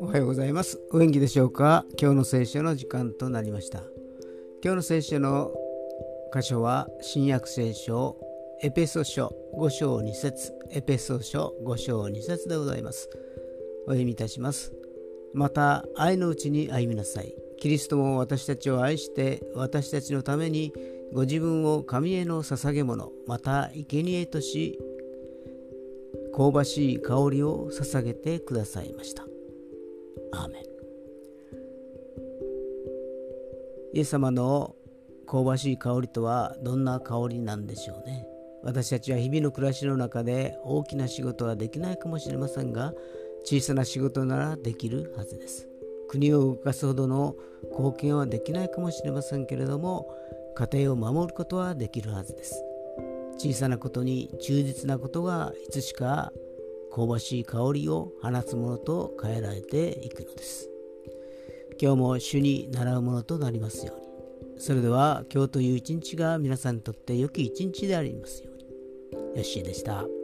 おはようございます。お元気でしょうか？今日の聖書の時間となりました。今日の聖書の箇所は新約聖書エペソ書5章2節。エペソ書5章2節でございます。お読みいたします。また愛のうちに歩みなさい。キリストも私たちを愛して私たちのためにご自分を神への捧げ物また生贄とし香ばしい香りを捧げてくださいました。アーメン。イエス様の香ばしい香りとはどんな香りなんでしょうね。私たちは日々の暮らしの中で大きな仕事はできないかもしれませんが小さな仕事ならできるはずです。国を動かすほどの貢献はできないかもしれませんけれども家庭を守ることはできるはずです。小さなことに忠実なことがいつしか香ばしい香りを放つものと変えられていくのです。今日も主に習うものとなりますように。それでは今日という一日が皆さんにとって良き一日でありますように。よッしーでした。